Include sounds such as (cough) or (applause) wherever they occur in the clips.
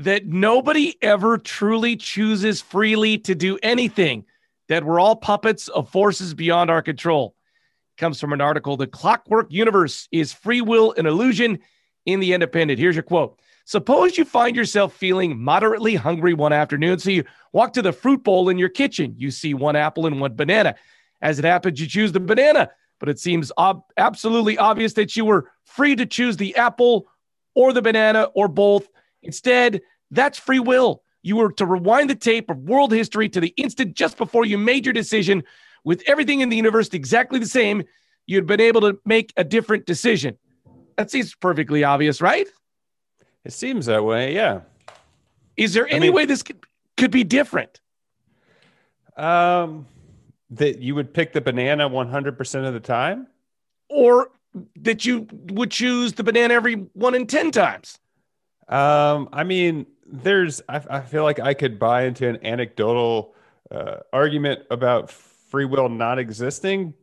that nobody ever truly chooses freely to do anything, that we're all puppets of forces beyond our control. It comes from an article The Clockwork Universe is Free Will an Illusion in The Independent. Here's your quote Suppose you find yourself feeling moderately hungry one afternoon. So you walk to the fruit bowl in your kitchen. You see one apple and one banana. As it happens, you choose the banana, but it seems ob- absolutely obvious that you were free to choose the apple or the banana or both. Instead, that's free will. You were to rewind the tape of world history to the instant just before you made your decision with everything in the universe exactly the same. You'd been able to make a different decision. That seems perfectly obvious, right? It seems that way, yeah. Is there any mean, way this could, could be different? Um, that you would pick the banana 100% of the time? Or that you would choose the banana every one in 10 times? Um, I mean, there's, I, I feel like I could buy into an anecdotal uh, argument about free will not existing,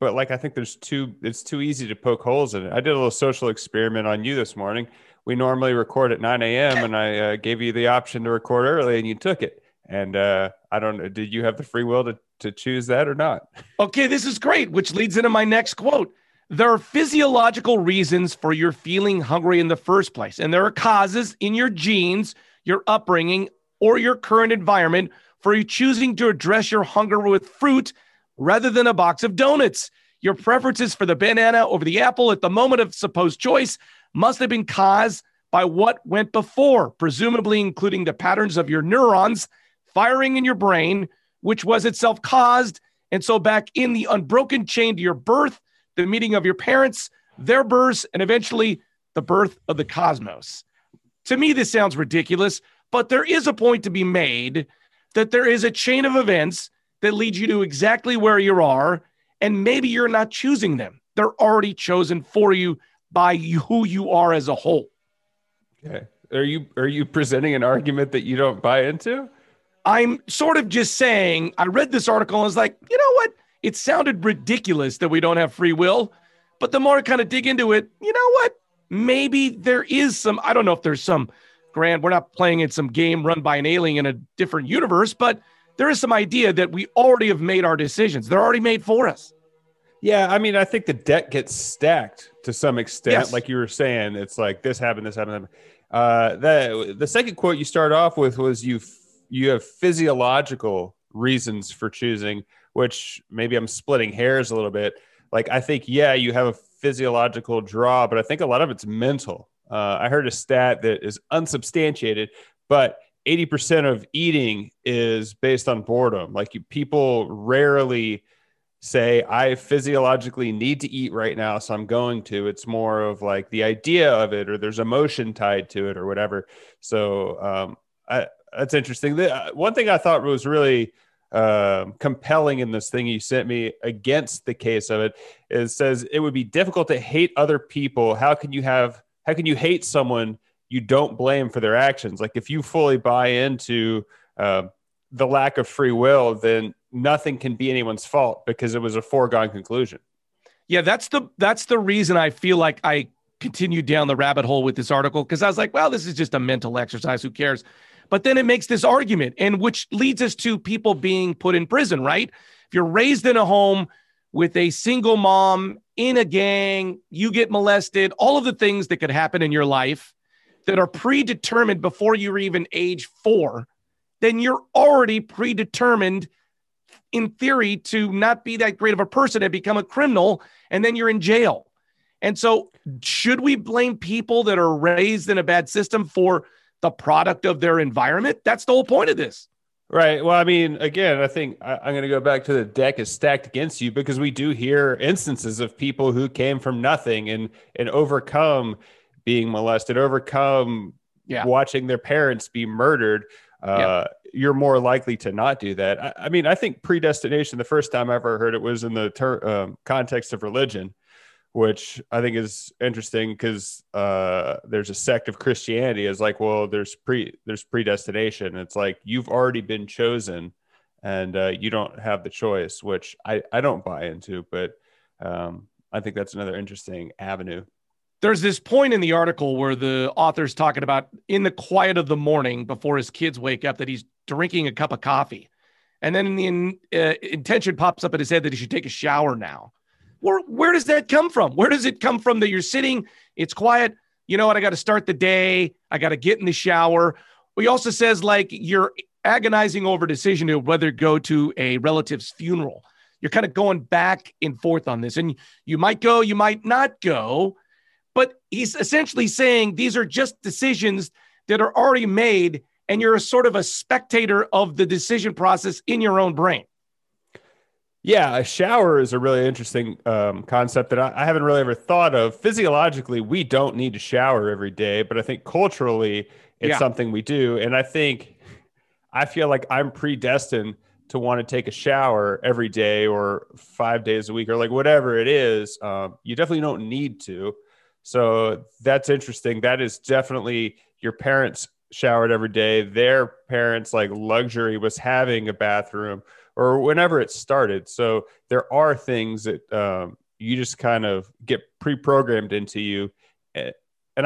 but like I think there's too, it's too easy to poke holes in it. I did a little social experiment on you this morning. We normally record at 9 a.m. and I uh, gave you the option to record early and you took it. And uh, I don't know, did you have the free will to, to choose that or not? Okay, this is great, which leads into my next quote. There are physiological reasons for your feeling hungry in the first place, and there are causes in your genes, your upbringing, or your current environment for you choosing to address your hunger with fruit rather than a box of donuts. Your preferences for the banana over the apple at the moment of supposed choice must have been caused by what went before, presumably including the patterns of your neurons firing in your brain, which was itself caused. And so, back in the unbroken chain to your birth, the meeting of your parents, their births, and eventually the birth of the cosmos. To me, this sounds ridiculous, but there is a point to be made that there is a chain of events that leads you to exactly where you are, and maybe you're not choosing them. They're already chosen for you by who you are as a whole. Okay. Are you are you presenting an argument that you don't buy into? I'm sort of just saying, I read this article and was like, you know what? It sounded ridiculous that we don't have free will. But the more I kind of dig into it, you know what? Maybe there is some, I don't know if there's some grand, we're not playing in some game run by an alien in a different universe, but there is some idea that we already have made our decisions. They're already made for us. Yeah, I mean, I think the deck gets stacked to some extent. Yes. Like you were saying, it's like this happened, this happened. Uh, the the second quote you start off with was you you have physiological reasons for choosing which maybe I'm splitting hairs a little bit. Like, I think, yeah, you have a physiological draw, but I think a lot of it's mental. Uh, I heard a stat that is unsubstantiated, but 80% of eating is based on boredom. Like, you, people rarely say, I physiologically need to eat right now, so I'm going to. It's more of like the idea of it, or there's emotion tied to it, or whatever. So, um, I, that's interesting. The, uh, one thing I thought was really um, compelling in this thing you sent me against the case of it. It says it would be difficult to hate other people. How can you have? How can you hate someone you don't blame for their actions? Like if you fully buy into uh, the lack of free will, then nothing can be anyone's fault because it was a foregone conclusion. Yeah, that's the that's the reason I feel like I continued down the rabbit hole with this article because I was like, well, this is just a mental exercise. Who cares? But then it makes this argument, and which leads us to people being put in prison, right? If you're raised in a home with a single mom in a gang, you get molested, all of the things that could happen in your life that are predetermined before you're even age four, then you're already predetermined in theory to not be that great of a person and become a criminal, and then you're in jail. And so, should we blame people that are raised in a bad system for the product of their environment. That's the whole point of this. Right. Well, I mean, again, I think I, am going to go back to the deck is stacked against you because we do hear instances of people who came from nothing and and overcome being molested, overcome yeah. watching their parents be murdered, uh, you're more likely to not do that. I, I, mean, I think predestination, the first time I ever heard it was in the ter- um, context of religion, which I think is interesting because uh, there's a sect of Christianity is like, well, there's pre there's predestination. It's like you've already been chosen and uh, you don't have the choice, which I, I don't buy into, but um, I think that's another interesting avenue. There's this point in the article where the author's talking about in the quiet of the morning before his kids wake up that he's drinking a cup of coffee. And then the in, uh, intention pops up in his head that he should take a shower now. Where, where does that come from? Where does it come from that you're sitting, it's quiet. You know what? I got to start the day. I got to get in the shower. He also says, like, you're agonizing over decision to whether go to a relative's funeral. You're kind of going back and forth on this, and you might go, you might not go. But he's essentially saying these are just decisions that are already made, and you're a sort of a spectator of the decision process in your own brain. Yeah, a shower is a really interesting um, concept that I, I, haven't really ever thought of. Physiologically, we don't need to shower every day, but I think culturally, it's yeah. something we do. And I think I feel like I'm predestined to want to take a shower every day or five days a week or like whatever it is. Um, you definitely don't need to. So that's interesting. That is definitely your parents showered every day. Their parents, like luxury, was having a bathroom or whenever it started. So there are things that um, you just kind of get pre programmed into you. And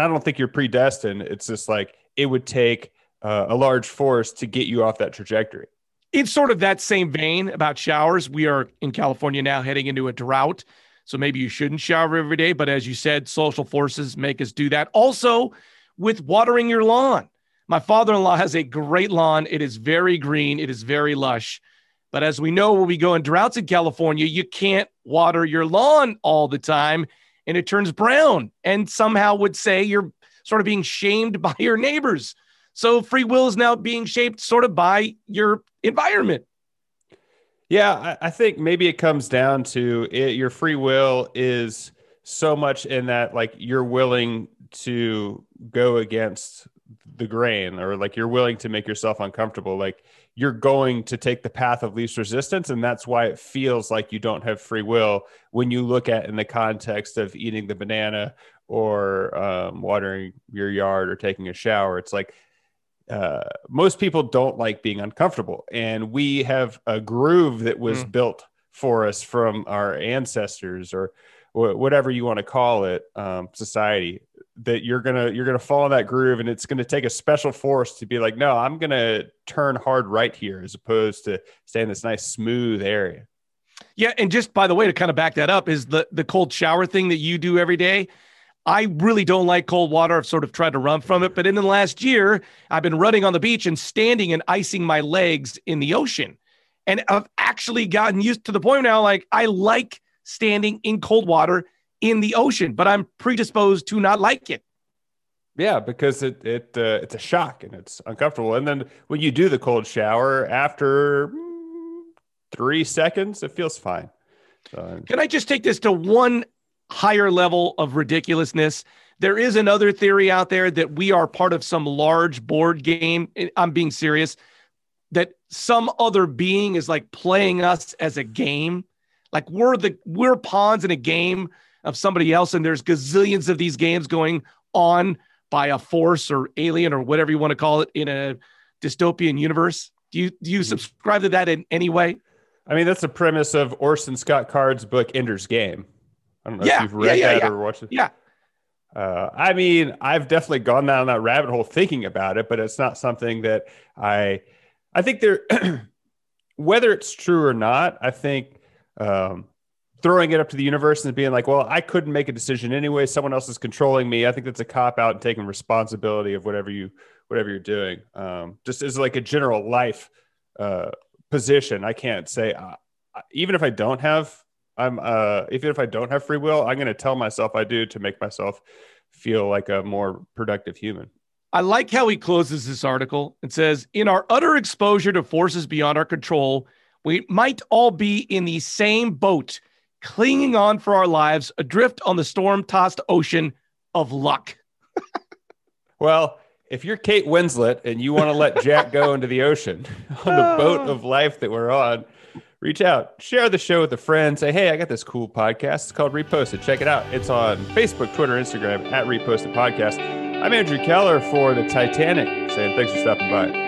I don't think you're predestined. It's just like it would take uh, a large force to get you off that trajectory. It's sort of that same vein about showers. We are in California now heading into a drought. So maybe you shouldn't shower every day. But as you said, social forces make us do that. Also, with watering your lawn. My father in law has a great lawn. It is very green, it is very lush. But as we know, when we go in droughts in California, you can't water your lawn all the time and it turns brown. And somehow would say you're sort of being shamed (laughs) by your neighbors so free will is now being shaped sort of by your environment. Yeah, I, think maybe it comes down to it, your free will is so much in that like you're willing to go against the grain or like you're willing to make yourself uncomfortable like you're going to take the path of least resistance and that's why it feels like you don't have free will when you look at in the context of eating the banana or um, watering your yard or taking a shower it's like uh, most people don't like being uncomfortable. And we have a groove that was mm. built for us from our ancestors or whatever you want to call it, um, society that you're gonna you're gonna fall in that groove and it's gonna take a special force to be like no i'm gonna turn hard right here as opposed to stay in this nice smooth area yeah and just by the way to kind of back that up is the the cold shower thing that you do every day I really don't like cold water. I've sort of tried to run from it. But in the last year, I've been running on the beach and standing and icing my legs in the ocean. And I've actually gotten used to the point now, like I like standing in cold water in the ocean, but I'm predisposed to not like it. Yeah, because it it uh, it's a shock and it's uncomfortable. And then when you do the cold shower, after mm, three seconds, it feels fine. Can I just take this to one higher level of ridiculousness. There is another theory out there that we are part of some large board game. I'm being serious. That some other being is like playing us as a game. Like we're the we're pawns in a game of somebody else, and there's gazillions of these games going on by a force or alien or whatever you want to call it in a dystopian universe. Do you do you mm-hmm. subscribe to that in any way? I mean, that's the premise of Orson Scott Card's book Ender's Game. I don't know yeah, if you've read yeah, yeah, that or watched it. Yeah. Uh, I mean, I've definitely gone down that rabbit hole thinking about it, but it's not something that I, I think there, (clears throat) whether it's true or not, I think um, throwing it up to the universe and being like, well, I couldn't make a decision anyway. Someone else is controlling me. I think that's a cop out and taking responsibility of whatever you, whatever you're doing. Um, just as like a general life uh, position, I can't say, uh, even if I don't have I'm uh even if I don't have free will, I'm going to tell myself I do to make myself feel like a more productive human. I like how he closes this article. and says, "In our utter exposure to forces beyond our control, we might all be in the same boat, clinging on for our lives, adrift on the storm-tossed ocean of luck." (laughs) well, if you're Kate Winslet and you want to let Jack go into the ocean (laughs) on the boat of life that we're on, reach out, share the show with a friend, say, hey, I got this cool podcast. It's called Reposted. Check it out. It's on Facebook, Twitter, Instagram at Reposted Podcast. I'm Andrew Keller for the Titanic saying thanks for stopping by.